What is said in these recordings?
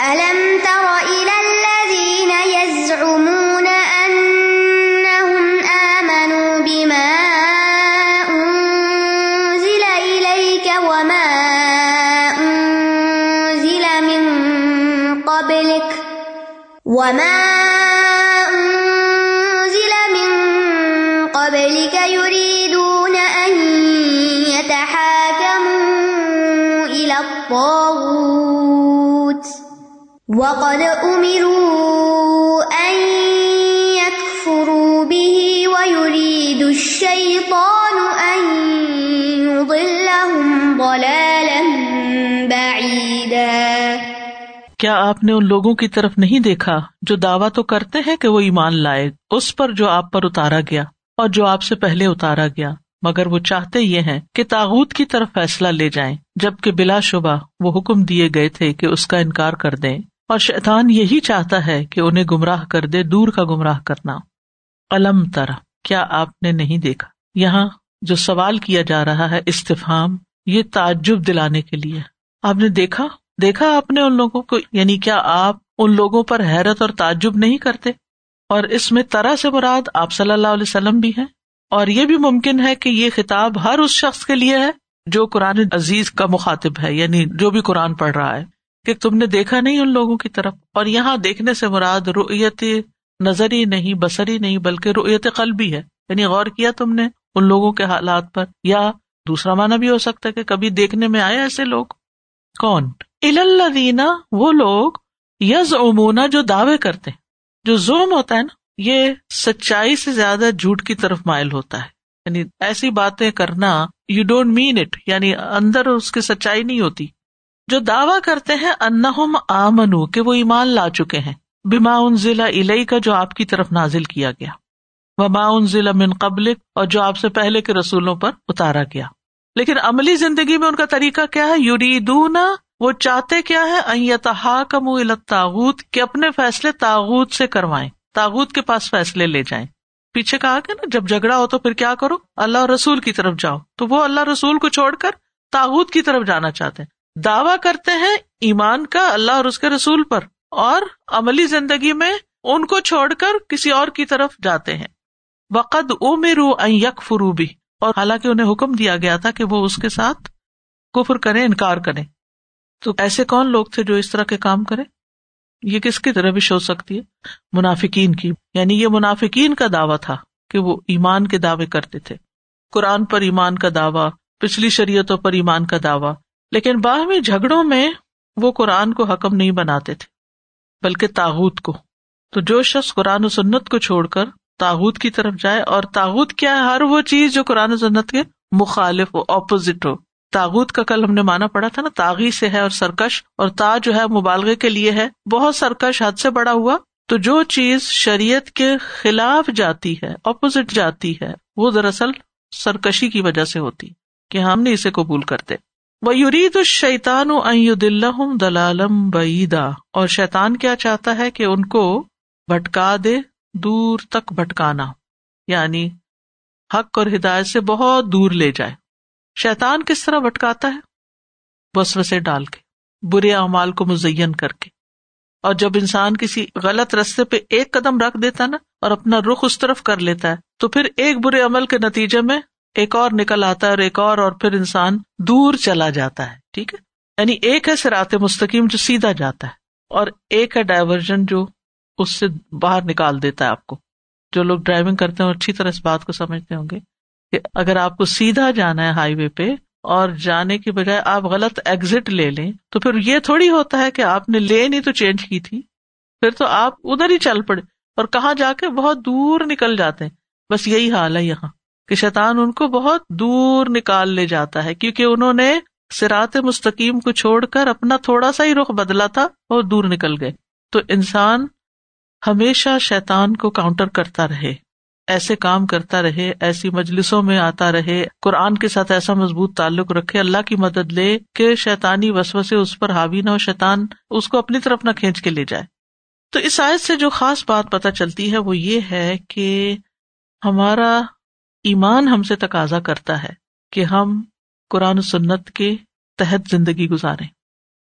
ألم تر وقد أمروا أن يكفروا به ويريد الشيطان أن يضلهم ضلالا بعيدا. کیا آپ نے ان لوگوں کی طرف نہیں دیکھا جو دعویٰ تو کرتے ہیں کہ وہ ایمان لائے؟ اس پر جو آپ پر اتارا گیا اور جو آپ سے پہلے اتارا گیا، مگر وہ چاہتے یہ ہیں کہ تاغت کی طرف فیصلہ لے جائیں، جبکہ بلا شبہ وہ حکم دیے گئے تھے کہ اس کا انکار کر دیں۔ اور شیطان یہی چاہتا ہے کہ انہیں گمراہ کر دے، دور کا گمراہ کرنا۔ علم ترا، کیا آپ نے نہیں دیکھا؟ یہاں جو سوال کیا جا رہا ہے استفام یہ تعجب دلانے کے لیے۔ آپ نے دیکھا؟ دیکھا آپ نے ان لوگوں کو؟ یعنی کیا آپ ان لوگوں پر حیرت اور تعجب نہیں کرتے؟ اور اس میں طرح سے مراد آپ صلی اللہ علیہ وسلم بھی ہیں؟ اور یہ بھی ممکن ہے کہ یہ خطاب ہر اس شخص کے لیے ہے جو قرآن عزیز کا مخاطب ہے یعنی جو بھی قرآن پڑھ رہا ہے۔ کہ تم نے دیکھا نہیں ان لوگوں کی طرف؟ اور یہاں دیکھنے سے مراد رویت نظری نہیں بسری نہیں، بلکہ رویت قلبی ہے۔ یعنی غور کیا تم نے ان لوگوں کے حالات پر؟ یا دوسرا مانا بھی ہو سکتا ہے کہ کبھی دیکھنے میں آئے ایسے لوگ؟ کون؟ الدینہ وہ لوگ یز امونا جو دعوے کرتے جو زوم ہوتا ہے نا، یہ سچائی سے زیادہ جھوٹ کی طرف مائل ہوتا ہے۔ یعنی ایسی باتیں کرنا یو ڈونٹ مین اٹ یعنی اندر اس کی سچائی نہیں ہوتی۔ جو دعوی کرتے ہیں انہم آمنو، کہ وہ ایمان لا چکے ہیں۔ بما ان ضلع الئی کا جو آپ کی طرف نازل کیا گیا۔ وما ان ضلع من قبل اور جو آپ سے پہلے کے رسولوں پر اتارا گیا۔ لیکن عملی زندگی میں ان کا طریقہ کیا ہے؟ یوریدونا وہ چاہتے کیا ہے کم تاغت کہ اپنے فیصلے تاغت سے کروائیں۔ تاغت کے پاس فیصلے لے جائیں۔ پیچھے کہا کہ نا، جب جھگڑا ہو تو پھر کیا کرو؟ اللہ رسول کی طرف جاؤ۔ تو وہ اللہ رسول کو چھوڑ کر تاغت کی طرف جانا چاہتے ہیں۔ دعوی کرتے ہیں ایمان کا اللہ اور اس کے رسول پر، اور عملی زندگی میں ان کو چھوڑ کر کسی اور کی طرف جاتے ہیں۔ وقد او میرو یک فروبی اور حالانکہ انہیں حکم دیا گیا تھا کہ وہ اس کے ساتھ کفر کریں، انکار کریں۔ تو ایسے کون لوگ تھے جو اس طرح کے کام کرے یہ کس کی طرح بھی ہو سکتی ہے؟ منافقین کی۔ یعنی یہ منافقین کا دعویٰ تھا کہ وہ ایمان کے دعوے کرتے تھے۔ قرآن پر ایمان کا دعویٰ، پچھلی شریعتوں پر ایمان کا دعویٰ لیکن باہمی جھگڑوں میں وہ قرآن کو حکم نہیں بناتے تھے، بلکہ تاحود کو۔ تو جو شخص قرآن و سنت کو چھوڑ کر تاحود کی طرف جائے، اور تاحود کیا ہے؟ ہر وہ چیز جو قرآن و سنت کے مخالف ہو اپوزٹ ہو۔ تاغت کا کل ہم نے مانا پڑا تھا نا، تاغی سے ہے اور سرکش، اور تا جو ہے مبالغے کے لیے ہے۔ بہت سرکش حد سے بڑا ہوا۔ تو جو چیز شریعت کے خلاف جاتی ہے اپوزٹ جاتی ہے، وہ دراصل سرکشی کی وجہ سے ہوتی، کہ ہم نہیں اسے قبول کرتے۔ یورید الشیطان دلہم دلالم بعیدا اور شیطان کیا چاہتا ہے کہ ان کو بھٹکا دے، دور تک بھٹکانا۔ یعنی حق اور ہدایت سے بہت دور لے جائے۔ شیتان کس طرح بٹکاتا ہے؟ بس وسے ڈال کے، برے اعمال کو مزین کر کے۔ اور جب انسان کسی غلط رستے پہ ایک قدم رکھ دیتا نا اور اپنا رخ اس طرف کر لیتا ہے، تو پھر ایک برے عمل کے نتیجے میں ایک اور نکل آتا ہے اور ایک اور اور پھر انسان دور چلا جاتا ہے، ٹھیک ہے؟ یعنی ایک ہے سرات مستقیم جو سیدھا جاتا ہے، اور ایک ہے ڈائیورژن جو اس سے باہر نکال دیتا ہے آپ کو۔ جو لوگ ڈرائیونگ کرتے ہیں اچھی طرح اس بات کو سمجھتے ہوں گے کہ اگر آپ کو سیدھا جانا ہے ہائی وے پہ اور جانے کی بجائے آپ غلط ایگزٹ لے لیں، تو پھر یہ تھوڑی ہوتا ہے کہ آپ نے لین ہی تو چینج کی تھی۔ پھر تو آپ ادھر ہی چل پڑے اور کہاں جا کے بہت دور نکل جاتے ہیں۔ بس یہی حال ہے یہاں۔ کہ شیطان ان کو بہت دور نکال لے جاتا ہے کیونکہ انہوں نے سرات مستقیم کو چھوڑ کر اپنا تھوڑا سا ہی رخ بدلا تھا اور دور نکل گئے۔ تو انسان ہمیشہ شیطان کو کاؤنٹر کرتا رہے، ایسے کام کرتا رہے، ایسی مجلسوں میں آتا رہے، قرآن کے ساتھ ایسا مضبوط تعلق رکھے، اللہ کی مدد لے کہ شیطانی وسو سے اس پر حاوی نہ ہو، شیطان اس کو اپنی طرف نہ کھینچ کے لے جائے۔ تو اس آیت سے جو خاص بات پتہ چلتی ہے وہ یہ ہے کہ ہمارا ایمان ہم سے تقاضا کرتا ہے کہ ہم قرآن و سنت کے تحت زندگی گزارے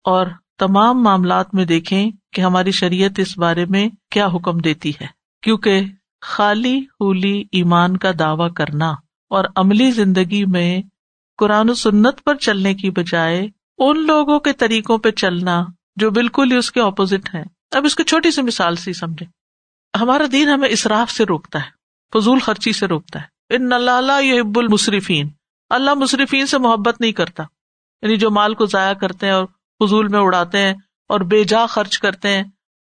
اور تمام معاملات میں دیکھیں کہ ہماری شریعت اس بارے میں کیا حکم دیتی ہے۔ کیونکہ خالی ہولی ایمان کا دعوی کرنا اور عملی زندگی میں قرآن و سنت پر چلنے کی بجائے ان لوگوں کے طریقوں پہ چلنا جو بالکل ہی اس کے اپوزٹ ہیں۔ اب اس کو چھوٹی سی مثال سے سمجھے ہمارا دین ہمیں اسراف سے روکتا ہے، فضول خرچی سے روکتا ہے۔ ان اللہ یہ حب المصرفین اللہ مصرفین سے محبت نہیں کرتا۔ یعنی جو مال کو ضائع کرتے ہیں اور فضول میں اڑاتے ہیں اور بے جا خرچ کرتے ہیں۔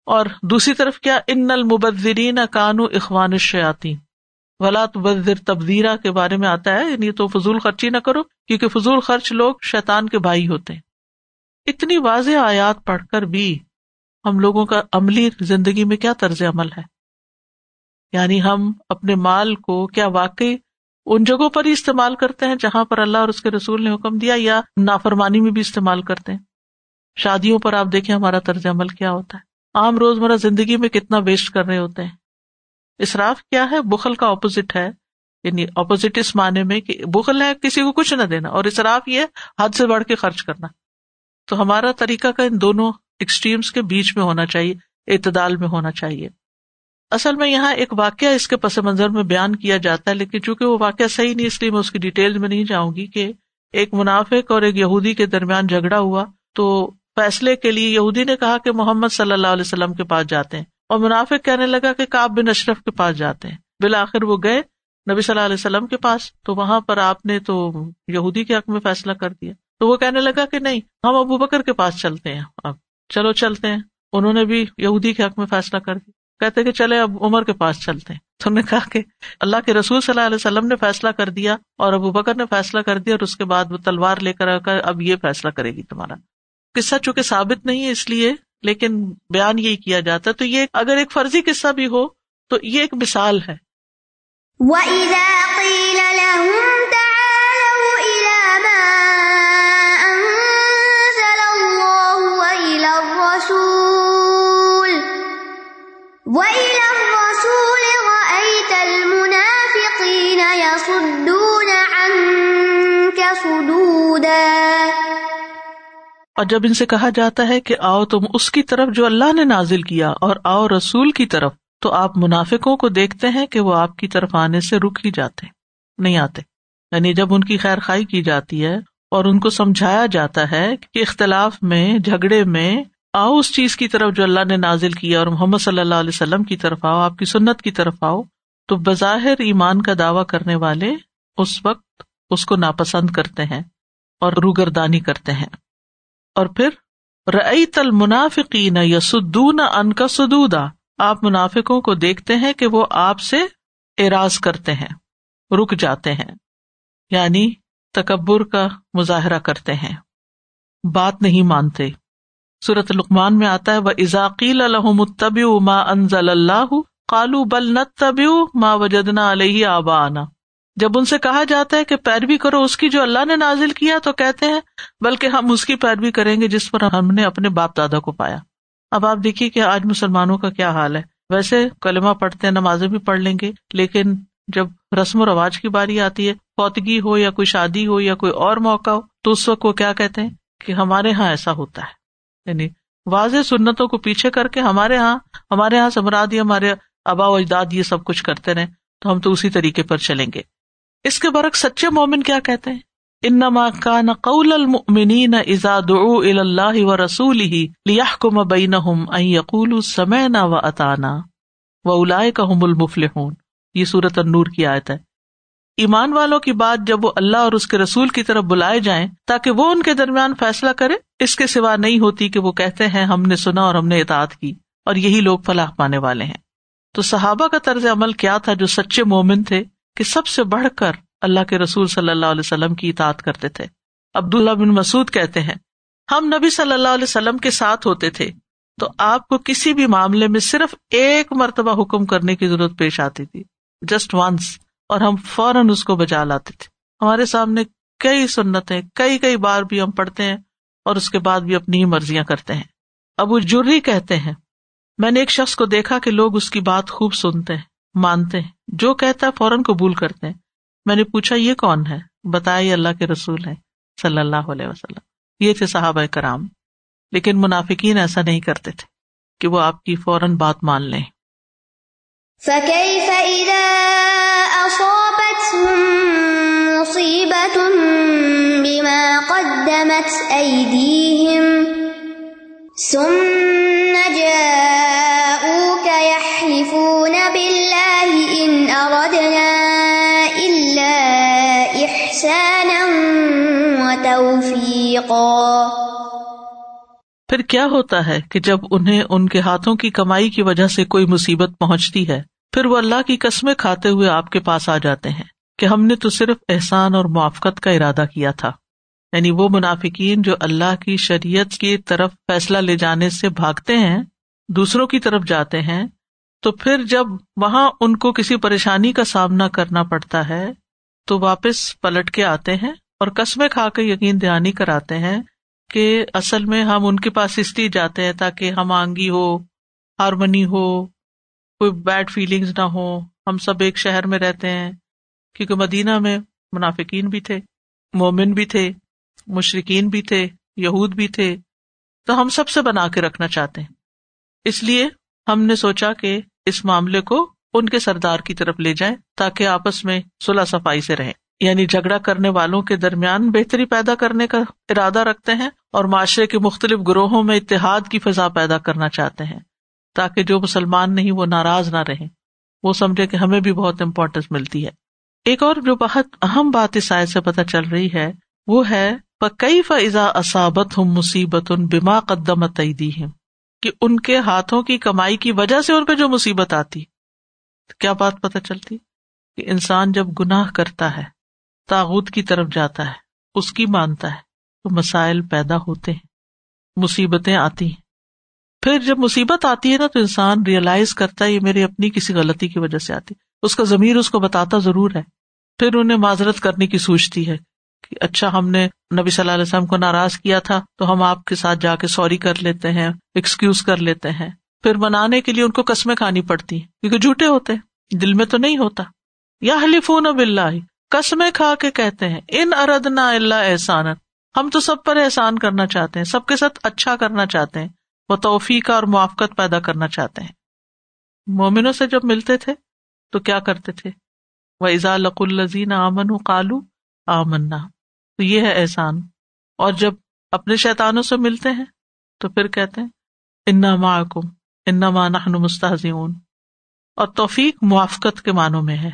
اور دوسری طرف کیا؟ ان المبذرین کانو اخوان الشیاطین۔ ولا تبذر تبذیرہ کے بارے میں آتا ہے۔ یعنی تو فضول خرچی نہ کرو، کیونکہ فضول خرچ لوگ شیطان کے بھائی ہوتے ہیں۔ اتنی واضح آیات پڑھ کر بھی ہم لوگوں کا عملی زندگی میں کیا طرز عمل ہے؟ یعنی ہم اپنے مال کو کیا واقعی ان جگہوں پر ہی استعمال کرتے ہیں جہاں پر اللہ اور اس کے رسول نے حکم دیا یا نافرمانی میں بھی استعمال کرتے ہیں؟ شادیوں پر آپ دیکھیں ہمارا طرز عمل کیا ہوتا ہے؟ عام روزمرہ زندگی میں کتنا ویسٹ کر رہے ہوتے ہیں؟ اسراف کیا ہے؟ بخل کا اپوزٹ ہے یعنی اپوزٹ اس معنی میں کہ بخل ہے، کسی کو کچھ نہ دینا، اور اسراف یہ حد سے بڑھ کے خرچ کرنا۔ تو ہمارا طریقہ کا ان دونوں ایکسٹریمس کے بیچ میں ہونا چاہیے، اعتدال میں ہونا چاہیے۔ اصل میں یہاں ایک واقعہ اس کے پس منظر میں بیان کیا جاتا ہے، لیکن چونکہ وہ واقعہ صحیح نہیں، اس لیے میں اس کی ڈیٹیل میں نہیں جاؤں گی کہ ایک منافق اور ایک یہودی کے درمیان جھگڑا ہوا۔ تو فیصلے کے لیے یہودی نے کہا کہ محمد صلی اللہ علیہ وسلم کے پاس جاتے ہیں اور منافق کہنے لگا کہ کاب بن اشرف کے پاس جاتے ہیں۔ بالآخر وہ گئے نبی صلی اللہ علیہ وسلم کے پاس۔ تو وہاں پر آپ نے تو یہودی کے حق میں فیصلہ کر دیا۔ تو وہ کہنے لگا کہ نہیں، ہم ابو بکر کے پاس چلتے ہیں۔ اب چلو چلتے ہیں۔ انہوں نے بھی یہودی کے حق میں فیصلہ کر دیا۔ کہتے کہ چلے اب عمر کے پاس چلتے ہیں۔ تو نے کہا کہ اللہ کے رسول صلی اللہ علیہ وسلم نے فیصلہ کر دیا اور ابو بکر نے فیصلہ کر دیا اور اس کے بعد وہ تلوار لے کر اب یہ فیصلہ کرے گی تمہارا۔ قصہ چونکہ ثابت نہیں ہے اس لیے، لیکن بیان یہی کیا جاتا ہے۔ تو یہ اگر ایک فرضی قصہ بھی ہو تو یہ ایک مثال ہے۔ وَإِذَا قِيلَ لَهُمْ اور جب ان سے کہا جاتا ہے کہ آؤ تم اس کی طرف جو اللہ نے نازل کیا اور آؤ رسول کی طرف، تو آپ منافقوں کو دیکھتے ہیں کہ وہ آپ کی طرف آنے سے رک ہی جاتے، نہیں آتے۔ یعنی جب ان کی خیر خائی کی جاتی ہے اور ان کو سمجھایا جاتا ہے کہ اختلاف میں، جھگڑے میں، آؤ اس چیز کی طرف جو اللہ نے نازل کیا اور محمد صلی اللہ علیہ وسلم کی طرف آؤ، آپ کی سنت کی طرف آؤ، تو بظاہر ایمان کا دعوی کرنے والے اس وقت اس کو ناپسند کرتے ہیں اور روگردانی کرتے ہیں۔ اور پھر رئی المنافقین یسدون ان کا سدودا، آپ منافقوں کو دیکھتے ہیں کہ وہ آپ سے اراض کرتے ہیں، رک جاتے ہیں یعنی تکبر کا مظاہرہ کرتے ہیں، بات نہیں مانتے۔ سورت لقمان میں آتا ہے وہ ازاقیل الحم تب ما انزل اللہ کالو بل نت ما وجدنا علیہ آبا آنا جب ان سے کہا جاتا ہے کہ پیروی کرو اس کی جو اللہ نے نازل کیا تو کہتے ہیں، بلکہ ہم اس کی پیروی کریں گے جس پر ہم نے اپنے باپ دادا کو پایا۔ اب آپ دیکھیے کہ آج مسلمانوں کا کیا حال ہے۔ ویسے کلمہ پڑھتے ہیں، نمازیں بھی پڑھ لیں گے، لیکن جب رسم و رواج کی باری آتی ہے، فوتگی ہو یا کوئی شادی ہو یا کوئی اور موقع ہو، تو اس وقت وہ کیا کہتے ہیں؟ کہ ہمارے یہاں ایسا ہوتا ہے۔ یعنی واضح سنتوں کو پیچھے کر کے ہمارے یہاں ہمارے یہاں سمراد ہمارے ابا و اجداد یہ سب کچھ کرتے رہے تو ہم تو اسی طریقے پر چلیں گے۔ اس کے برق سچے مومن کیا کہتے ہیں؟ انما کان قول المؤمنین اذا دعوا الى اللہ و رسوله لیحکم بینہم ان یقولوا سمعنا و اطانا واولئک هم المفلحون۔ یہ سورۃ النور کی آیت ہے۔ ایمان والوں کی بات جب وہ اللہ اور اس کے رسول کی طرف بلائے جائیں تاکہ وہ ان کے درمیان فیصلہ کرے، اس کے سوا نہیں ہوتی کہ وہ کہتے ہیں ہم نے سنا اور ہم نے اطاعت کی اور یہی لوگ فلاح پانے والے ہیں۔ تو صحابہ کا طرز عمل کیا تھا جو سچے مومن تھے؟ کہ سب سے بڑھ کر اللہ کے رسول صلی اللہ علیہ وسلم کی اطاعت کرتے تھے۔ عبداللہ بن مسعود کہتے ہیں، ہم نبی صلی اللہ علیہ وسلم کے ساتھ ہوتے تھے، تو آپ کو کسی بھی معاملے میں صرف ایک مرتبہ حکم کرنے کی ضرورت پیش آتی تھی۔ جسٹ ونس اور ہم فوراً اس کو بجا لاتے تھے۔ ہمارے سامنے کئی سنتیں، کئی کئی بار بھی ہم پڑھتے ہیں اور اس کے بعد بھی اپنی ہی مرضیاں کرتے ہیں۔ ابو جرری کہتے ہیں، میں نے ایک شخص کو دیکھا کہ لوگ اس کی بات خوب سنتے ہیں۔ مانتے ہیں۔ جو کہتا ہے فوراً قبول کرتے ہیں۔ میں نے پوچھا، یہ کون ہے؟ بتایا، یہ اللہ کے رسول ہے صلی اللہ علیہ وسلم۔ یہ تھے صحابہ کرام۔ لیکن منافقین ایسا نہیں کرتے تھے کہ وہ آپ کی فوراً بات مان لیں۔ فكيف إذا أصابتهم مصيبة بما قدمت أيديهم ثم جاءوك وتوفيقا پھر کیا ہوتا ہے کہ جب انہیں ان کے ہاتھوں کی کمائی کی وجہ سے کوئی مصیبت پہنچتی ہے، پھر وہ اللہ کی قسمیں کھاتے ہوئے آپ کے پاس آ جاتے ہیں کہ ہم نے تو صرف احسان اور موافقت کا ارادہ کیا تھا۔ یعنی وہ منافقین جو اللہ کی شریعت کی طرف فیصلہ لے جانے سے بھاگتے ہیں، دوسروں کی طرف جاتے ہیں، تو پھر جب وہاں ان کو کسی پریشانی کا سامنا کرنا پڑتا ہے، تو واپس پلٹ کے آتے ہیں۔ اور قسمیں کھا کے یقین دہانی کراتے ہیں کہ اصل میں ہم ان کے پاس اس لیے جاتے ہیں تاکہ ہم آنگی ہو ہارمنی ہو، کوئی بیڈ فیلنگس نہ ہو ہم سب ایک شہر میں رہتے ہیں، کیونکہ مدینہ میں منافقین بھی تھے، مومن بھی تھے مشرقین بھی تھے، یہود بھی تھے۔ تو ہم سب سے بنا کے رکھنا چاہتے ہیں۔ اس لیے ہم نے سوچا کہ اس معاملے کو ان کے سردار کی طرف لے جائیں تاکہ آپس میں صلاح صفائی سے رہیں۔ یعنی جھگڑا کرنے والوں کے درمیان بہتری پیدا کرنے کا ارادہ رکھتے ہیں اور معاشرے کے مختلف گروہوں میں اتحاد کی فضا پیدا کرنا چاہتے ہیں تاکہ جو مسلمان نہیں وہ ناراض نہ رہے وہ سمجھے کہ ہمیں بھی بہت امپورٹینس ملتی ہے۔ ایک اور جو بہت اہم بات اس آئے سے پتہ چل رہی ہے وہ ہے کئی فضا اسابت ہوں مصیبت ان بیما قدم تعیدی کہ ان کے ہاتھوں کی کمائی کی وجہ سے ان پہ جو مصیبت آتی۔ کیا بات پتہ چلتی؟ کہ انسان جب گناہ کرتا ہے تاغت کی طرف جاتا ہے، اس کی مانتا ہے، تو مسائل پیدا ہوتے ہیں، مصیبتیں آتی ہیں۔ پھر جب مصیبت آتی ہے نا، تو انسان ریئلائز کرتا ہے، یہ میری اپنی کسی غلطی کی وجہ سے آتی اس کا ضمیر اس کو بتاتا ضرور ہے۔ پھر انہیں معذرت کرنے کی سوچتی ہے کہ اچھا ہم نے نبی صلی اللہ علیہ وسلم کو ناراض کیا تھا، تو ہم آپ کے ساتھ جا کے سوری کر لیتے ہیں ایکسکیوز کر لیتے ہیں۔ پھر منانے کے لیے ان کو قسمیں کھانی پڑتی ہیں، کیونکہ جھوٹے ہوتے ہیں، دل میں تو نہیں ہوتا۔ یا حلیفون اب اللہ قسمیں کھا کے کہتے ہیں، ان اردنا اللہ احسان ہم تو سب پر احسان کرنا چاہتے ہیں، سب کے ساتھ اچھا کرنا چاہتے ہیں، وہ توفیق اور موافقت پیدا کرنا چاہتے ہیں۔ مومنوں سے جب ملتے تھے، تو کیا کرتے تھے؟ وہ ایزا لق الزین آمن کالو آمنا تو یہ ہے احسان۔ اور جب اپنے شیتانوں سے ملتے ہیں، تو پھر کہتے ہیں، انا معکم انا ماں نحن مستحزون اور توفیق موافقت کے معنوں میں ہے۔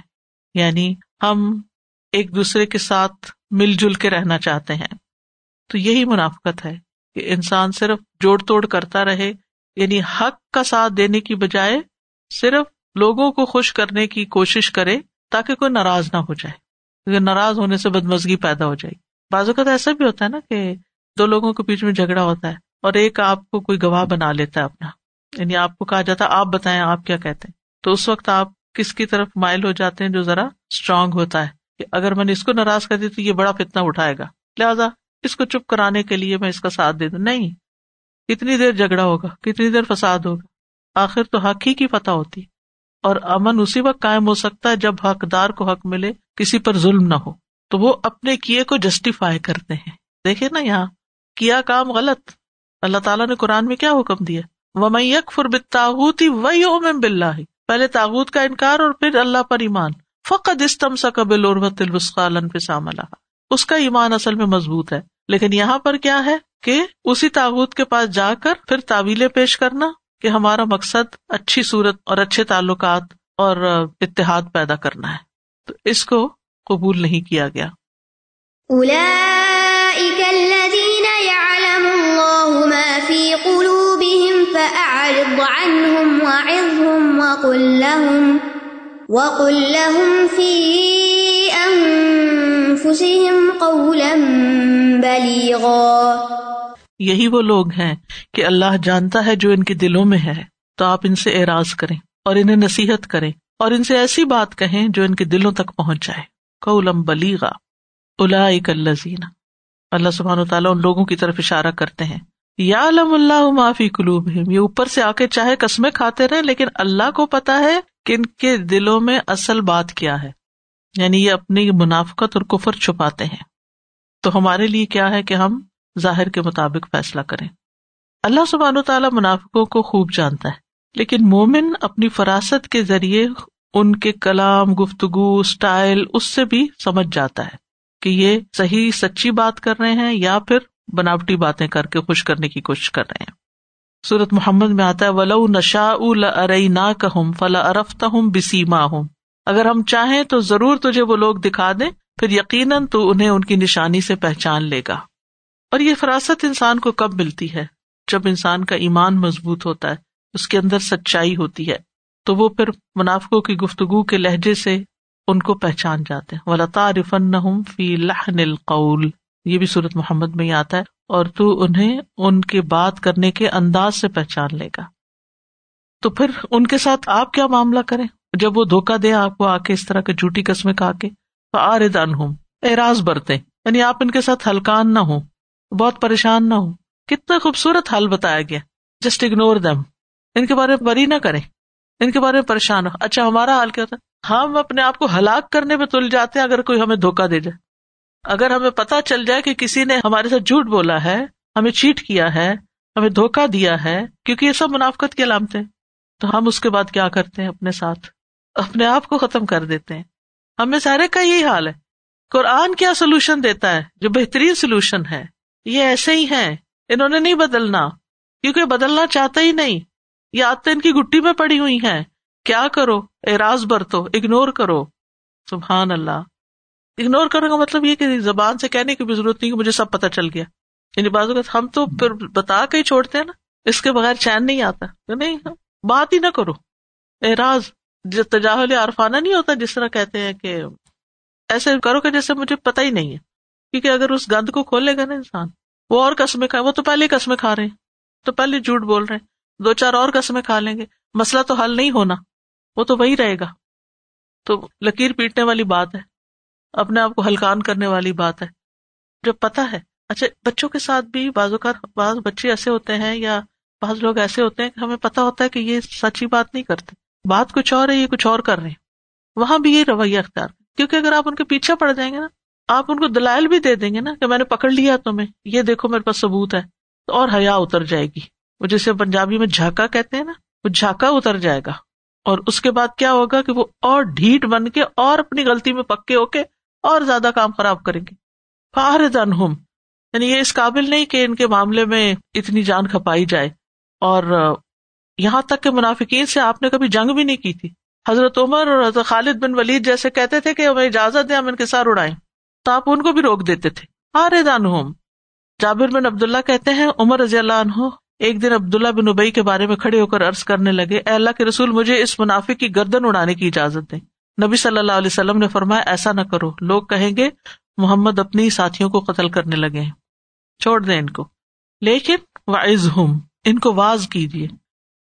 یعنی ہم ایک دوسرے کے ساتھ مل جل کے رہنا چاہتے ہیں۔ تو یہی منافقت ہے کہ انسان صرف جوڑ توڑ کرتا رہے یعنی حق کا ساتھ دینے کی بجائے صرف لوگوں کو خوش کرنے کی کوشش کرے تاکہ کوئی ناراض نہ ہو جائے۔ کیونکہ ناراض ہونے سے بدمزگی پیدا ہو جائے۔ بعض اوقات ایسا بھی ہوتا ہے نا کہ دو لوگوں کے بیچ میں جھگڑا ہوتا ہے اور ایک آپ کو کوئی گواہ بنا لیتا ہے اپنا۔ یعنی آپ کو کہا جاتا ہے، آپ بتائیں، آپ کیا کہتے ہیں؟ تو اس وقت آپ کس کی طرف مائل ہو جاتے ہیں جو ذرا اسٹرانگ ہوتا ہے؟ کہ اگر میں نے اس کو ناراض کر دی تو یہ بڑا فتنا اٹھائے گا۔ لہٰذا اس کو چپ کرانے کے لیے میں اس کا ساتھ دے دوں۔ نہیں، کتنی دیر جھگڑا ہوگا، کتنی دیر فساد ہوگا۔ آخر تو حق ہی کی فتح ہوتی۔ اور امن اسی وقت قائم ہو سکتا ہے جب حقدار کو حق ملے، کسی پر ظلم نہ ہو۔ تو وہ اپنے کیے کو جسٹیفائی کرتے ہیں۔ دیکھے نا یہاں، کیا کام غلط۔ اللہ تعالیٰ نے قرآن میں کیا حکم دیا؟ وہ میں یک فربتاحتی وہی او بلّہ پہلے تاغت کا انکار اور پھر اللہ پر ایمان۔ فقط استم سا قبل اس کا ایمان اصل میں مضبوط ہے۔ لیکن یہاں پر کیا ہے کہ اسی تاغت کے پاس جا کر پھر تعویلیں پیش کرنا کہ ہمارا مقصد اچھی صورت اور اچھے تعلقات اور اتحاد پیدا کرنا ہے۔ تو اس کو قبول نہیں کیا گیا۔ یہی وہ لوگ ہیں کہ اللہ جانتا ہے جو ان کے دلوں میں ہے، تو آپ ان سے اعراض کریں اور انہیں نصیحت کریں اور ان سے ایسی بات کہیں جو ان کے دلوں تک پہنچ جائے قولم بلیغا الا الزین اللہ سبحان و تعالیٰ ان لوگوں کی طرف اشارہ کرتے ہیں۔ یا علم اللہ معافی قلوب یہ اوپر سے آ کے چاہے قسمیں کھاتے رہے لیکن اللہ کو پتا ہے کہ ان کے دلوں میں اصل بات کیا ہے؟ یعنی یہ اپنی منافقت اور کفر چھپاتے ہیں۔ تو ہمارے لیے کیا ہے کہ ہم ظاہر کے مطابق فیصلہ کریں؟ اللہ سبحان و تعالیٰ منافقوں کو خوب جانتا ہے، لیکن مومن اپنی فراست کے ذریعے ان کے کلام، گفتگو اسٹائل اس سے بھی سمجھ جاتا ہے کہ یہ صحیح، سچی بات کر رہے ہیں یا پھر بناوٹی باتیں کر کے خوش کرنے کی کوشش کر رہے ہیں۔ سورت محمد میں آتا ہے، ولو نشا ارئی نہ کہم فلا ارفتا ہوں بسیما ہوں اگر ہم چاہیں تو ضرور تجھے وہ لوگ دکھا دیں، پھر یقیناً تو انہیں ان کی نشانی سے پہچان لے گا۔ اور یہ فراست انسان کو کب ملتی ہے؟ جب انسان کا ایمان مضبوط ہوتا ہے، اس کے اندر سچائی ہوتی ہے، تو وہ پھر منافقوں کی گفتگو کے لہجے سے ان کو پہچان جاتے ہیں۔ ولتا رفن فی لہن القول۔ یہ بھی صورت محمد میں ہی آتا ہے، اور تو انہیں ان کے بات کرنے کے انداز سے پہچان لے گا۔ تو پھر ان کے ساتھ آپ کیا معاملہ کریں؟ جب وہ دھوکا دے، آپ کو آ کے اس طرح کے جھوٹی قسمیں کھا کے آردن ہوں اعراض برتے یعنی آپ ان کے ساتھ ہلکان نہ ہو بہت پریشان نہ ہو کتنا خوبصورت حل بتایا گیا۔ جسٹ اگنور دم ان کے بارے میں بری نہ کریں۔ ان کے بارے میں پریشان ہو اچھا ہمارا حال کیا ہوتا ہے؟ ہم اپنے آپ کو ہلاک کرنے میں تل جاتے ہیں اگر کوئی ہمیں دھوکا دے جائے۔ اگر ہمیں پتا چل جائے کہ کسی نے ہمارے ساتھ جھوٹ بولا ہے، ہمیں چیٹ کیا ہے، ہمیں دھوکا دیا ہے، کیونکہ یہ سب منافقت کی علامتیں تو ہم اس کے بعد کیا کرتے ہیں؟ اپنے ساتھ، اپنے آپ کو ختم کر دیتے ہیں۔ ہمیں سارے کا یہی حال ہے۔ قرآن کیا سولوشن دیتا ہے؟ جو بہترین سولوشن ہے۔ یہ ایسے ہی ہے انہوں نے نہیں بدلنا۔ کیونکہ بدلنا چاہتا ہی نہیں۔ یہ آتے ان کی گٹی میں پڑی ہوئی ہیں۔ کیا کرو؟ اعراض برتو اگنور کرو۔ سبحان اللہ۔ اگنور کرنے کا مطلب یہ کہ زبان سے کہنے کی بھی ضرورت نہیں کہ مجھے سب پتا چل گیا۔ یعنی بعض اوقات ہم تو پھر بتا کے ہی چھوڑتے ہیں نا، اس کے بغیر چین نہیں آتا۔ نہیں، بات ہی نہ کرو۔ اعراض، تجاہل عارفانہ نہیں ہوتا جس طرح کہتے ہیں کہ ایسے کرو کہ جیسے مجھے پتا ہی نہیں ہے۔ کیونکہ اگر اس گند کو کھولے گا نا انسان، وہ اور قسمیں کھائے وہ تو پہلے قسمیں کھا رہے ہیں۔ تو پہلے جھوٹ بول رہے ہیں۔ دو چار اور قسمیں کھا لیں گے۔ مسئلہ تو حل نہیں ہونا، وہ تو وہی رہے گا۔ تو لکیر پیٹنے والی بات ہے۔ اپنے آپ کو ہلکان کرنے والی بات ہے۔ جو پتا ہے اچھا بچوں کے ساتھ بھی بعض اوقات بعض بچے ایسے ہوتے ہیں یا بعض لوگ ایسے ہوتے ہیں کہ ہمیں پتا ہوتا ہے کہ یہ سچی بات نہیں کرتے۔ بات کچھ اور ہے، یہ کچھ اور کر رہے ہیں۔ وہاں بھی یہ رویہ اختیار کیونکہ اگر آپ ان کے پیچھے پڑ جائیں گے نا، آپ ان کو دلائل بھی دے دیں گے نا کہ میں نے پکڑ لیا تمہیں، یہ دیکھو میرے پاس ثبوت ہے۔ تو اور حیا اتر جائے گی۔ وہ جسے پنجابی میں جھاکا کہتے ہیں نا، وہ جھاکا اتر جائے گا۔ اور اس کے بعد کیا ہوگا کہ وہ اور ڈھیٹ بن کے اور اپنی غلطی میں پکے ہو کے اور زیادہ کام خراب کریں گے۔ فارن ہوم یعنی یہ اس قابل نہیں کہ ان کے معاملے میں اتنی جان کھپائی جائے۔ اور یہاں تک کہ منافقین سے آپ نے کبھی جنگ بھی نہیں کی تھی۔ حضرت عمر اور حضرت خالد بن ولید جیسے کہتے تھے کہ ہمیں اجازت دیں ہم ان کے ساتھ اڑائیں۔ تو آپ ان کو بھی روک دیتے تھے۔ ہارے دان ہوم جابر بن عبد اللہ کہتے ہیں، عمر رضی اللہ عنہ ایک دن عبداللہ بن ابئی کے بارے میں کھڑے ہو کر عرض کرنے لگے، اے اللہ کے رسول، مجھے اس منافع کی گردن اڑانے کی اجازت دیں۔ نبی صلی اللہ علیہ وسلم نے فرمایا، ایسا نہ کرو۔ لوگ کہیں گے، محمد اپنی ساتھیوں کو قتل کرنے لگے ہیں۔ چھوڑ دیں ان کو۔ لیکن وائز ہوں ان کو واز کیجیے۔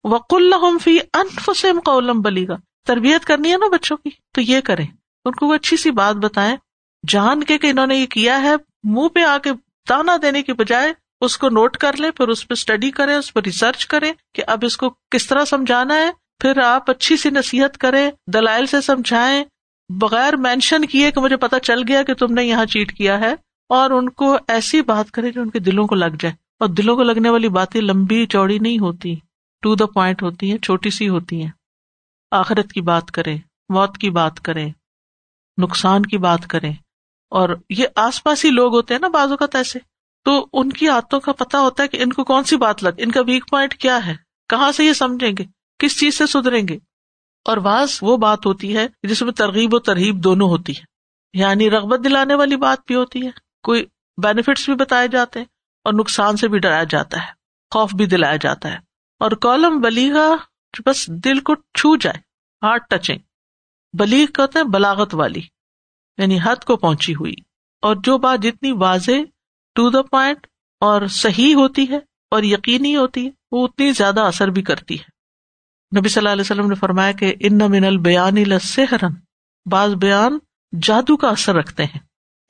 وق الحم فی انفسم قولم بلی گا تربیت کرنی ہے نا بچوں کی؟ تو یہ کریں۔ ان کو اچھی سی بات بتائیں۔ جان کے کہ انہوں نے یہ کیا ہے، منہ پہ آ کے تانا دینے کی بجائے اس کو نوٹ کر لیں، پھر اس پہ اسٹڈی کریں، اس پہ ریسرچ کریں کہ اب اس کو کس طرح سمجھانا ہے۔ پھر آپ اچھی سی نصیحت کریں، دلائل سے سمجھائیں، بغیر مینشن کیے کہ مجھے پتا چل گیا کہ تم نے یہاں چیٹ کیا ہے، اور ان کو ایسی بات کرے جو ان کے دلوں کو لگ جائے۔ اور دلوں کو لگنے والی باتیں لمبی چوڑی نہیں ہوتی ٹو دا پوائنٹ ہوتی ہیں، چھوٹی سی ہوتی ہیں۔ آخرت کی بات کریں، موت کی بات کریں، نقصان کی بات کریں۔ اور یہ آس پاس ہی لوگ ہوتے ہیں نا بعض اوقات ایسے۔ تو ان کی عادتوں کا پتا ہوتا ہے کہ ان کو کون سی بات لگ، ان کا ویک پوائنٹ کیا ہے؟ کہاں سے یہ سمجھیں گے؟ کس چیز سے سدھریں گے؟ اور بعض وہ بات ہوتی ہے جس میں ترغیب و ترغیب دونوں ہوتی ہے۔ یعنی رغبت دلانے والی بات بھی ہوتی ہے۔ کوئی بینیفٹس بھی بتائے جاتے ہیں اور نقصان سے بھی ڈرایا جاتا ہے۔ خوف بھی دلایا جاتا ہے۔ اور کالم بلیغا بس دل کو چھو جائے ہارٹ ٹچنگ بلیغ کہتے ہیں بلاغت والی یعنی حد کو پہنچی ہوئی۔ اور جو بات جتنی واضح ٹو دا پوائنٹ اور صحیح ہوتی ہے اور یقینی ہوتی ہے، وہ اتنی زیادہ اثر بھی کرتی ہے۔ نبی صلی اللہ علیہ وسلم نے فرمایا کہ ان من البیان لسحرن بعض بیان جادو کا اثر رکھتے ہیں۔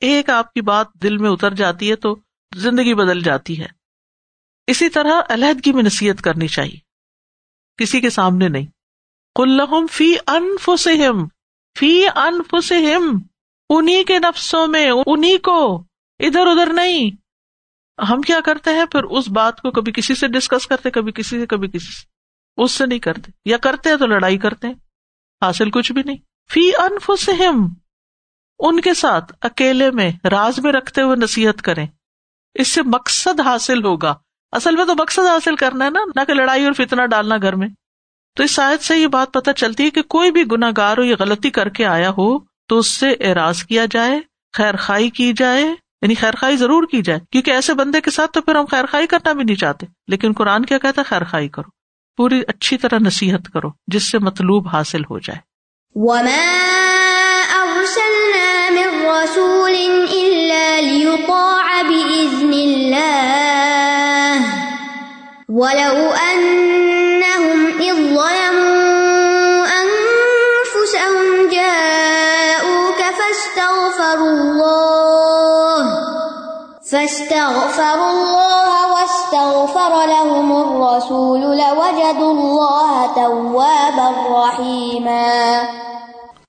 ایک آپ کی بات دل میں اتر جاتی ہے تو زندگی بدل جاتی ہے۔ اسی طرح علیحدگی میں نصیحت کرنی چاہیے۔ کسی کے سامنے نہیں۔ کلحم فی انفسہم فی انفسہم انہیں کے نفسوں میں انہیں کو، ادھر ادھر نہیں۔ ہم کیا کرتے ہیں؟ پھر اس بات کو کبھی کسی سے ڈسکس کرتے، کبھی کسی سے، کبھی کسی سے۔ اس سے نہیں کرتے یا کرتے ہیں تو لڑائی کرتے ہیں، حاصل کچھ بھی نہیں۔ فی انفسہم، ان کے ساتھ اکیلے میں راز میں رکھتے ہوئے نصیحت کریں۔ اس سے مقصد حاصل ہوگا۔ اصل میں تو مقصد حاصل کرنا ہے نا، نہ کہ لڑائی اور فتنا ڈالنا گھر میں۔ تو اس شاید سے یہ بات پتہ چلتی ہے کہ کوئی بھی گناگار ہو یا غلطی کر کے آیا ہو، تو اس سے اعراض کیا جائے خیر خائی کی جائے یعنی خیر خائی ضرور کی جائے۔ کیونکہ ایسے بندے کے ساتھ تو پھر ہم خیر خائی کرنا بھی نہیں چاہتے۔ لیکن قرآن کیا کہتا ہے؟ خیر خائی کرو۔ پوری اچھی طرح نصیحت کرو، جس سے مطلوب حاصل ہو جائے۔ وما أرسلنا من رسول إلا ليطاع بإذن الله ولو أنهم إذ ظلموا أنفسهم جاءوك فاستغفروا الله فاستغفروا الله الرسول لوجدوا الله توابا رحيما.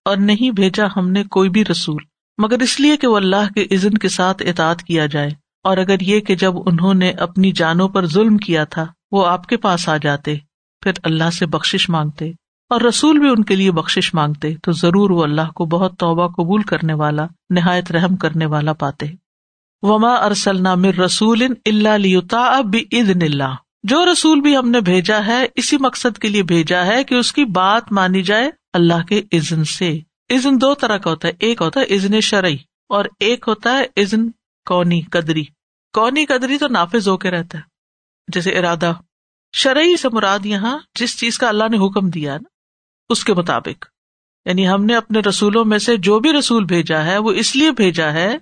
اور نہیں بھیجا ہم نے کوئی بھی رسول، مگر اس لیے کہ وہ اللہ کے عزن کے ساتھ اطاعت کیا جائے۔ اور اگر یہ کہ جب انہوں نے اپنی جانوں پر ظلم کیا تھا، وہ آپ کے پاس آ جاتے، پھر اللہ سے بخش مانگتے۔ اور رسول بھی ان کے لیے بخش مانگتے، تو ضرور وہ اللہ کو بہت توبہ قبول کرنے والا، نہایت رحم کرنے والا پاتے۔ وما ارسل مر رسول اللہ اب عید اللہ جو رسول بھی ہم نے بھیجا ہے، اسی مقصد کے لیے بھیجا ہے کہ اس کی بات مانی جائے اللہ کے عزن سے۔ عزن دو طرح کا ہوتا ہے، ایک ہوتا ہے عزن شرعی اور ایک ہوتا ہے عزن کونی قدری۔ کونی قدری تو نافذ ہو کے رہتا ہے، جیسے ارادہ۔ شرعی سے مراد یہاں جس چیز کا اللہ نے حکم دیا نا، اس کے مطابق۔ یعنی ہم نے اپنے رسولوں میں سے جو بھی رسول بھیجا ہے، وہ اس لیے بھیجا ہے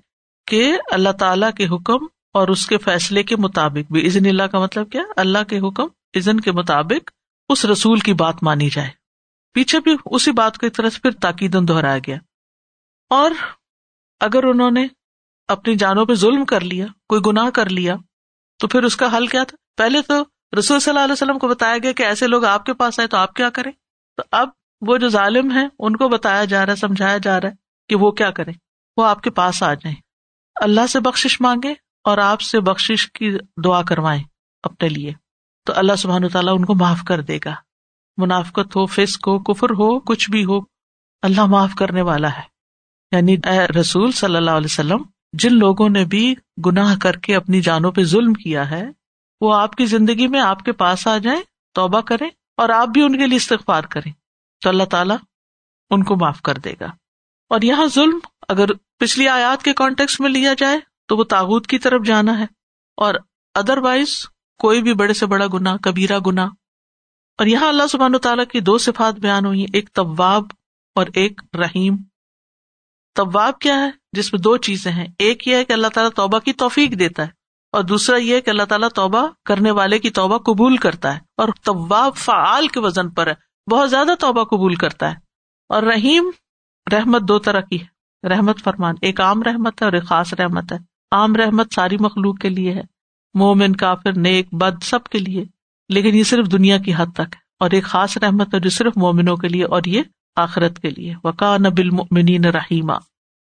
کہ اللہ تعالی کے حکم اور اس کے فیصلے کے مطابق بھی. عزن اللہ کا مطلب کیا؟ اللہ کے حکم عزن کے مطابق اس رسول کی بات مانی جائے. پیچھے بھی اسی بات کو طرح سے پھر تاکید دہرایا گیا. اور اگر انہوں نے اپنی جانوں پہ ظلم کر لیا، کوئی گناہ کر لیا، تو پھر اس کا حل کیا تھا؟ پہلے تو رسول صلی اللہ علیہ وسلم کو بتایا گیا کہ ایسے لوگ آپ کے پاس آئے تو آپ کیا کریں؟ تو اب وہ جو ظالم ہے ان کو بتایا جا رہا ہے، سمجھایا جا رہا ہے کہ وہ کیا کریں؟ وہ آپ کے پاس آ جائیں۔ اللہ سے بخش مانگے اور آپ سے بخش کی دعا کروائیں اپنے لیے۔ تو اللہ سبحان تعالیٰ ان کو معاف کر دے گا۔ منافقت ہو، فسق ہو، کفر ہو، کچھ بھی ہو، اللہ معاف کرنے والا ہے۔ یعنی اے رسول صلی اللہ علیہ وسلم، جن لوگوں نے بھی گناہ کر کے اپنی جانوں پہ ظلم کیا ہے، وہ آپ کی زندگی میں آپ کے پاس آ جائیں، توبہ کریں اور آپ بھی ان کے لیے استغفار کریں۔ تو اللہ تعالیٰ ان کو معاف کر دے گا۔ اور یہاں ظلم اگر پچھلی آیات کے کانٹیکس میں لیا جائے تو وہ تاغت کی طرف جانا ہے اور ادر وائز کوئی بھی بڑے سے بڑا گنا کبیرا گنا اور یہاں اللہ سبحان و تعالیٰ کی دو صفات بیان ہوئی ایک طواب اور ایک رحیم۔ طواب کیا ہے؟ جس میں دو چیزیں ہیں۔ ایک یہ ہے کہ اللہ تعالیٰ توبہ کی توفیق دیتا ہے اور دوسرا یہ کہ اللہ تعالیٰ توبہ کرنے والے کی توبہ قبول کرتا ہے۔ اور طواب فعال کے وزن پر ہے، بہت زیادہ توبہ قبول کرتا ہے۔ اور رحیم رحمت دو طرح کی ہے۔ رحمت فرمان، ایک عام رحمت ہے اور ایک خاص رحمت ہے۔ عام رحمت ساری مخلوق کے لیے ہے، مومن، کافر، نیک، بد، سب کے لیے۔ لیکن یہ صرف دنیا کی حد تک ہے، اور ایک خاص رحمت ہے جو صرف مومنوں کے لیے اور یہ آخرت کے لیے۔ وقا نبل مومنین رحیمہ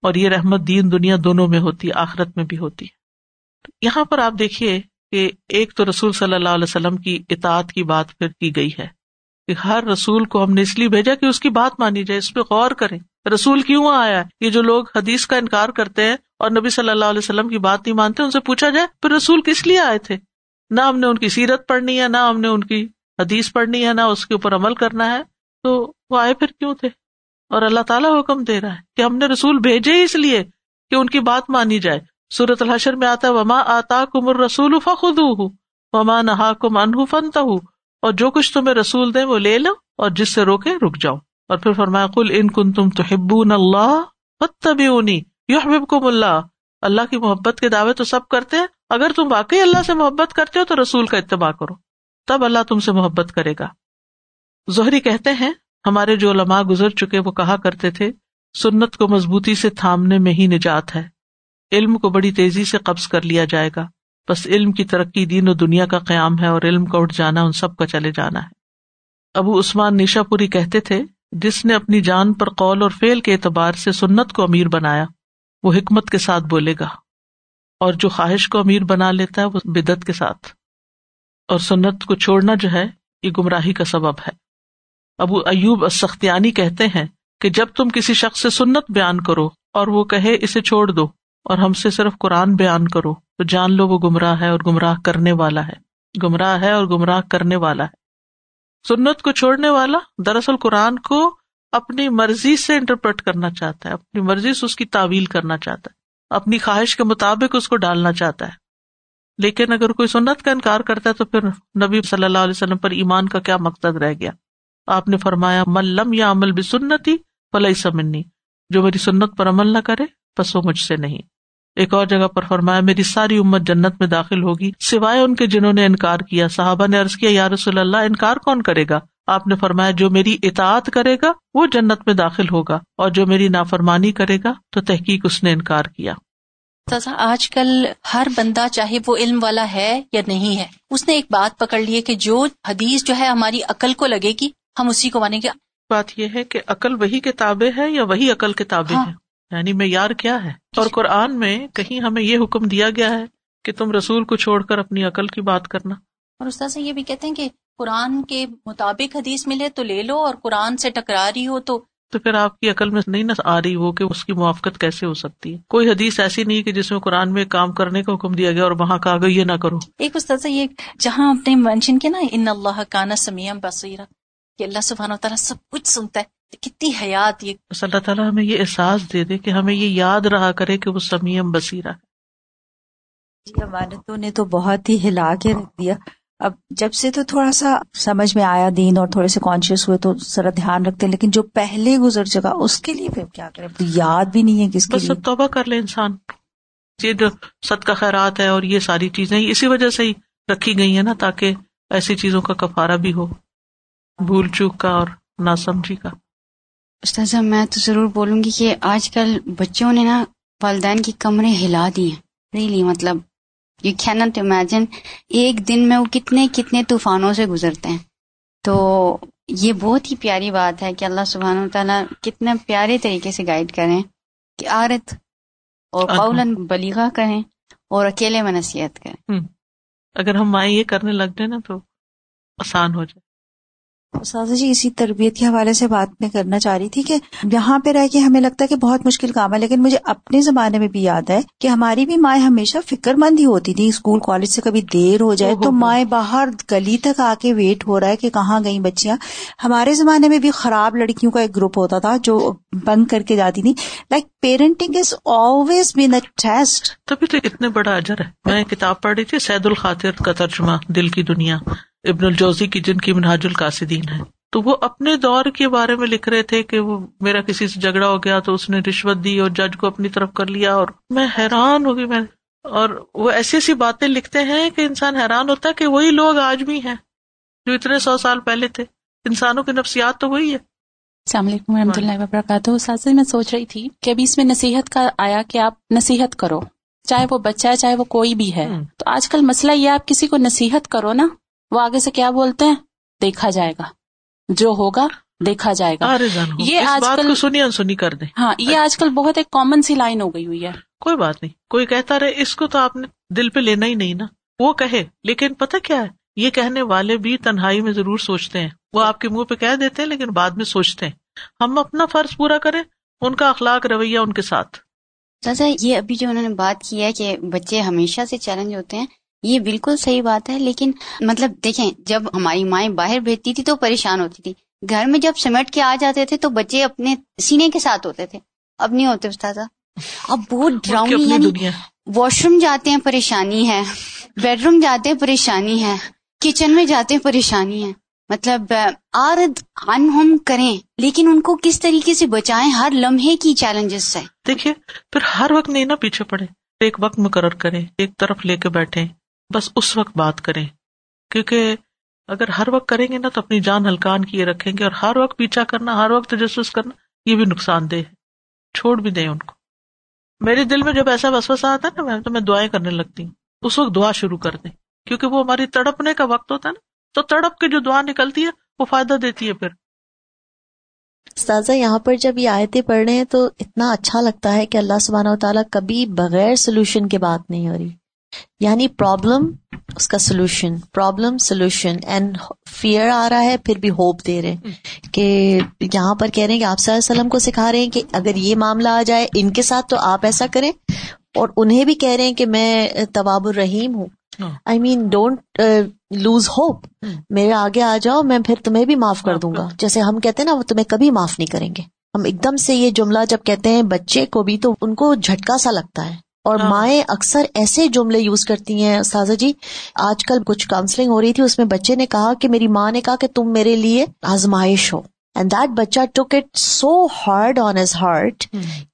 اور یہ رحمت دین دنیا دونوں میں ہوتی ہے، آخرت میں بھی ہوتی ہے۔ یہاں پر آپ دیکھیے کہ ایک تو رسول صلی اللہ علیہ وسلم کی اطاعت کی بات پھر کی گئی ہے کہ ہر رسول کو ہم نے اس لیے بھیجا کہ اس کی بات مانی جائے، اس پہ غور کریں۔ رسول کیوں آیا یہ جو لوگ حدیث کا انکار کرتے ہیں اور نبی صلی اللہ علیہ وسلم کی بات نہیں مانتے، ان سے پوچھا جائے، پھر رسول کس لیے آئے تھے؟ نہ ہم نے ان کی سیرت پڑھنی ہے، نہ ہم نے ان کی حدیث پڑھنی ہے، نہ اس کے اوپر عمل کرنا ہے۔ تو وہ آئے پھر کیوں تھے؟ اور اللہ تعالیٰ حکم دے رہا ہے کہ ہم نے رسول بھیجے اس لیے کہ ان کی بات مانی جائے۔ سورت الحشر میں آتا وما آتا کم رسول فخود وما نہا کم انہ فنتا ہوں اور جو کچھ تمہیں رسول دے وہ لے لو اور جس سے روکے رک جاؤ۔ اور پھر فرمایا کل ان کن تم تو ہبون اللہ تبھی اونی یو حبیب کم اللہ۔ اللہ کی محبت کے دعوے تو سب کرتے ہیں۔ اگر تم واقعی اللہ سے محبت کرتے ہو تو رسول کا اتباع کرو۔ تب اللہ تم سے محبت کرے گا۔ زہری کہتے ہیں، ہمارے جو علماء گزر چکے وہ کہا کرتے تھے، سنت کو مضبوطی سے تھامنے میں ہی نجات ہے۔ علم کو بڑی تیزی سے قبض کر لیا جائے گا۔ بس علم کی ترقی دین و دنیا کا قیام ہے اور علم کا اٹھ جانا، ان سب کا چلے جانا ہے۔ ابو عثمان نیشا پوری کہتے تھے جس نے اپنی جان پر قول اور فیل کے اعتبار سے سنت کو امیر بنایا، وہ حکمت کے ساتھ بولے گا۔ اور جو خواہش کو امیر بنا لیتا ہے، وہ بدت کے ساتھ۔ اور سنت کو چھوڑنا جو ہے، یہ گمراہی کا سبب ہے۔ ابو ایوب سختیانی کہتے ہیں کہ جب تم کسی شخص سے سنت بیان کرو اور وہ کہے، اسے چھوڑ دو، اور ہم سے صرف قرآن بیان کرو، تو جان لو وہ گمراہ ہے اور گمراہ کرنے والا ہے۔ گمراہ ہے اور گمراہ کرنے والا ہے۔ سنت کو چھوڑنے والا دراصل قرآن کو اپنی مرضی سے انٹرپریٹ کرنا چاہتا ہے، اپنی مرضی سے اس کی تعویل کرنا چاہتا ہے، اپنی خواہش کے مطابق اس کو ڈالنا چاہتا ہے۔ لیکن اگر کوئی سنت کا انکار کرتا ہے تو پھر نبی صلی اللہ علیہ وسلم پر ایمان کا کیا مقصد رہ گیا؟ آپ نے فرمایا ملم یا عمل بھی سنتی فلئی سمنی جو میری سنت پر عمل نہ کرے بس وہ مجھ سے نہیں۔ ایک اور جگہ پر فرمایا میری ساری امت جنت میں داخل ہوگی سوائے ان کے جنہوں نے انکار کیا۔ صحابہ نے عرض کیا یا رسول اللہ انکار کون کرے گا؟ آپ نے فرمایا جو میری اطاعت کرے گا وہ جنت میں داخل ہوگا اور جو میری نافرمانی کرے گا تو تحقیق اس نے انکار کیا۔ آج کل ہر بندہ چاہے وہ علم والا ہے یا نہیں ہے اس نے ایک بات پکڑ لی ہے کہ جو حدیث جو ہے ہماری عقل کو لگے گی ہم اسی کو مانیں گے۔ بات یہ ہے کہ عقل وہی کتابیں ہے یا وہی عقل کتابیں ہاں۔ ہیں؟ یعنی معیار کیا ہے؟ اور قرآن میں کہیں ہمیں یہ حکم دیا گیا ہے کہ تم رسول کو چھوڑ کر اپنی عقل کی بات کرنا۔ اور استاد سے یہ بھی کہتے ہیں کہ قرآن کے مطابق حدیث ملے تو لے لو اور قرآن سے ٹکرا رہی ہو تو تو پھر آپ کی عقل میں نہیں نہ آ رہی ہو کہ اس کی موافقت کیسے ہو سکتی ہے۔ کوئی حدیث ایسی نہیں کہ جس میں قرآن میں کام کرنے کا حکم دیا گیا اور وہاں کہا گئی یہ نہ کرو۔ ایک استاد یہ جہاں آپ نے مینشن کیا نا ان اللہ کانا سمیم بصیرہ کہ اللہ سبحانہ تعالیٰ سب کچھ سنتا ہے۔ کتنی حیات یہ اللہ تعالیٰ ہمیں یہ احساس دے دے کہ ہمیں یہ یاد رہا کرے کہ وہ سمیم بصیرہ جی امانتوں نے تو بہت ہی ہلا کے رکھ دیا۔ اب جب سے تو تھوڑا سا سمجھ میں آیا دین اور تھوڑے سے کانشیس ہوئے تو ذرا دھیان رکھتے ہیں لیکن جو پہلے گزر جگہ اس کے لیے پھر کیا کریں؟ یاد بھی نہیں ہے کس بس توبہ کر لے انسان۔ یہ جو کا خیرات ہے اور یہ ساری چیزیں اسی وجہ سے ہی رکھی گئی ہیں نا تاکہ ایسی چیزوں کا کفارہ بھی ہو۔ بھول چوک کا اور نا سمجھی کا۔ استاذہ میں تو ضرور بولوں گی کہ آج کل بچوں نے نا والدین کی کمریں ہلا دی ہیں۔ ریلی مطلب یو کین ناٹ امیجن ایک دن میں وہ کتنے کتنے طوفانوں سے گزرتے ہیں۔ تو یہ بہت ہی پیاری بات ہے کہ اللہ سبحان و تعالیٰ کتنے پیارے طریقے سے گائڈ کریں کہ عارت اور قولاً بلیغا کریں اور اکیلے میں نصیحت کریں۔ اگر ہم مائیں یہ کرنے لگ جائیں نا تو آسان ہو جائے۔ سازا جی اسی تربیت کے حوالے سے بات میں کرنا چاہ رہی تھی کہ یہاں پہ رہ کے ہمیں لگتا ہے کہ بہت مشکل کام ہے لیکن مجھے اپنے زمانے میں بھی یاد ہے کہ ہماری بھی مائیں ہمیشہ فکر مند ہی ہوتی تھی اسکول کالج سے کبھی دیر ہو جائے تو مائیں باہر گلی تک آ کے ویٹ ہو رہا ہے کہ کہاں گئی بچیاں۔ ہمارے زمانے میں بھی خراب لڑکیوں کا ایک گروپ ہوتا تھا جو بند کر کے جاتی تھی like parenting is always been a test تو اتنے بڑا اجر ہے۔ میں کتاب پڑھ رہی تھی سید الخاطر کا ترجمہ دل کی دنیا۔ ابن الجوزی کی جن کی مناج القاصدین ہے۔ تو وہ اپنے دور کے بارے میں لکھ رہے تھے کہ وہ میرا کسی سے جھگڑا ہو گیا تو اس نے رشوت دی اور جج کو اپنی طرف کر لیا اور میں حیران ہو گئی میں۔ اور وہ ایسی ایسی باتیں لکھتے ہیں کہ انسان حیران ہوتا ہے کہ وہی لوگ آج بھی ہیں جو اتنے سو سال پہلے تھے۔ انسانوں کی نفسیات تو وہی ہے۔ السلام علیکم و رحمۃ اللہ وبرکاتہ۔ ساتھ میں سوچ رہی تھی کہ ابھی اس میں نصیحت کا آیا کہ آپ نصیحت کرو۔ چاہے وہ بچہ ہے چاہے وہ کوئی بھی ہے۔ تو آج کل مسئلہ یہ آپ کسی کو نصیحت کرو نا۔ وہ آگے سے کیا بولتے ہیں؟ دیکھا جائے گا۔ جو ہوگا دیکھا جائے گا۔ یہ آج کل سنی سنی کر دیں۔ ہاں یہ آج کل بہت ایک کامن سی لائن ہو گئی ہوئی ہے۔ کوئی بات نہیں۔ کوئی کہتا رہے اس کو تو آپ نے دل پہ لینا ہی نہیں نا۔ وہ کہے لیکن پتا کیا ہے؟ یہ کہنے والے بھی تنہائی میں ضرور سوچتے ہیں۔ وہ آپ کے منہ پہ کہہ دیتے ہیں لیکن بعد میں سوچتے ہیں۔ ہم اپنا فرض پورا کریں ان کا اخلاق رویہ ان کے ساتھ۔ یہ ابھی جو انہوں نے بات کی ہے کہ بچے ہمیشہ سے چیلنج ہوتے ہیں یہ بالکل صحیح بات ہے لیکن مطلب دیکھیں جب ہماری مائیں باہر بھیجتی تھی تو پریشان ہوتی تھی۔ گھر میں جب سمٹ کے آ جاتے تھے تو بچے اپنے سینے کے ساتھ ہوتے تھے۔ اب نہیں ہوتے استاذہ۔ اب بہت ڈراؤنی یعنی واش روم جاتے ہیں پریشانی ہے بیڈ روم جاتے ہیں پریشانی ہے کچن میں جاتے ہیں پریشانی ہے۔ مطلب آرد ان ہم کریں لیکن ان کو کس طریقے سے بچائیں ہر لمحے کی چیلنجز سے دیکھیے پھر ہر وقت نہیں نا پیچھے پڑے۔ ایک وقت مقرر کریں ایک طرف لے کے بیٹھے بس اس وقت بات کریں۔ کیونکہ اگر ہر وقت کریں گے نا تو اپنی جان ہلکان کیے رکھیں گے اور ہر وقت پیچھا کرنا، ہر وقت تجسس کرنا، یہ بھی نقصان دہ ہے۔ چھوڑ بھی دیں ان کو۔ میرے دل میں جب ایسا وسوسہ آتا ہے نا تو میں دعائیں کرنے لگتی ہوں۔ اس وقت دعا شروع کر دیں۔ کیونکہ وہ ہماری تڑپنے کا وقت ہوتا ہے نا، تو تڑپ کے جو دعا نکلتی ہے، وہ فائدہ دیتی ہے پھر۔ استاذہ، یہاں پر جب یہ آیتیں پڑھ رہے ہیں تو اتنا اچھا لگتا ہے کہ اللہ سبحانہ و تعالیٰ کبھی بغیر سولوشن کے بات نہیں ہو رہی۔ یعنی پرابلم اس کا solution problem solution and fear آ رہا ہے پھر بھی ہوپ دے رہے کہ یہاں پر کہہ رہے ہیں کہ آپ صلی اللہ علیہ وسلم کو سکھا رہے ہیں کہ اگر یہ معاملہ آ جائے ان کے ساتھ تو آپ ایسا کریں. اور انہیں بھی کہہ رہے ہیں کہ میں طواب الرحیم ہوں. I mean don't lose hope میرے آگے آ جاؤ میں پھر تمہیں بھی معاف کر دوں گا. جیسے ہم کہتے ہیں نا وہ تمہیں کبھی معاف نہیں کریں گے. ہم ایک دم سے یہ جملہ جب کہتے ہیں بچے کو بھی تو ان کو جھٹکا سا لگتا ہے. اور ہاں۔ مائیں اکثر ایسے جملے یوز کرتی ہیں سازا جی آج کل کچھ کاؤنسلنگ ہو رہی تھی اس میں بچے نے کہا کہ میری ماں نے کہا کہ تم میرے لیے آزمائش ہو۔ اینڈ دیٹ بچہ took it so hard on his heart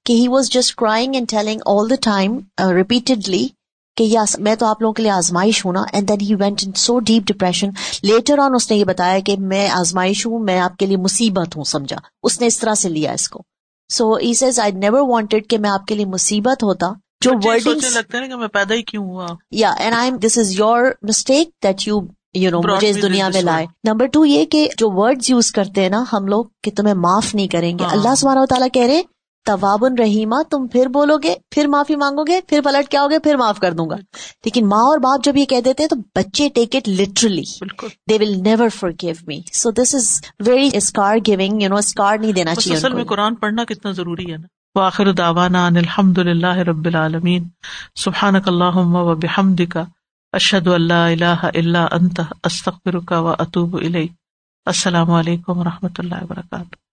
کہ he was just crying and telling all the time repeatedly کہ یس میں تو آپ لوگوں کے لیے آزمائش ہوں نا۔ And then he went in so deep depression later on اس نے یہ بتایا کہ میں آزمائش ہوں میں آپ کے لیے مصیبت ہوں سمجھا۔ اس نے اس طرح سے لیا اس کو۔ So he says I never wanted کہ میں آپ کے لیے مصیبت ہوتا جو لگتا ہے کہ میں پیدا ہی کیوں ہوا؟ یا and I this is your mistake that you you know مجھے اس دنیا میں لائے. نمبر ٹو یہ کہ جو ورڈ یوز کرتے ہیں نا ہم لوگ کہ تمہیں معاف نہیں کریں گے. ہاں۔ اللہ سبحانہ و تعالیٰ کہہ رہے طواب رحیمہ تم پھر بولو گے پھر معافی مانگو گے پھر پلٹ کیا ہوگے پھر معاف کر دوں گا. لیکن ماں اور باپ جب یہ کہہ دیتے ہیں تو بچے take it literally they will never forgive me so this is very scar giving you know scar نہیں دینا چاہیے قرآن پڑھنا کتنا ضروری ہے نا؟ وآخر دعوانا ان الحمد للہ رب العالمین. سبحانک اللہم و بحمدک. اشہد اللہ الہ الا انت، استغفرک و اتوب الیک. السلام علیکم و رحمۃ اللہ وبرکاتہ.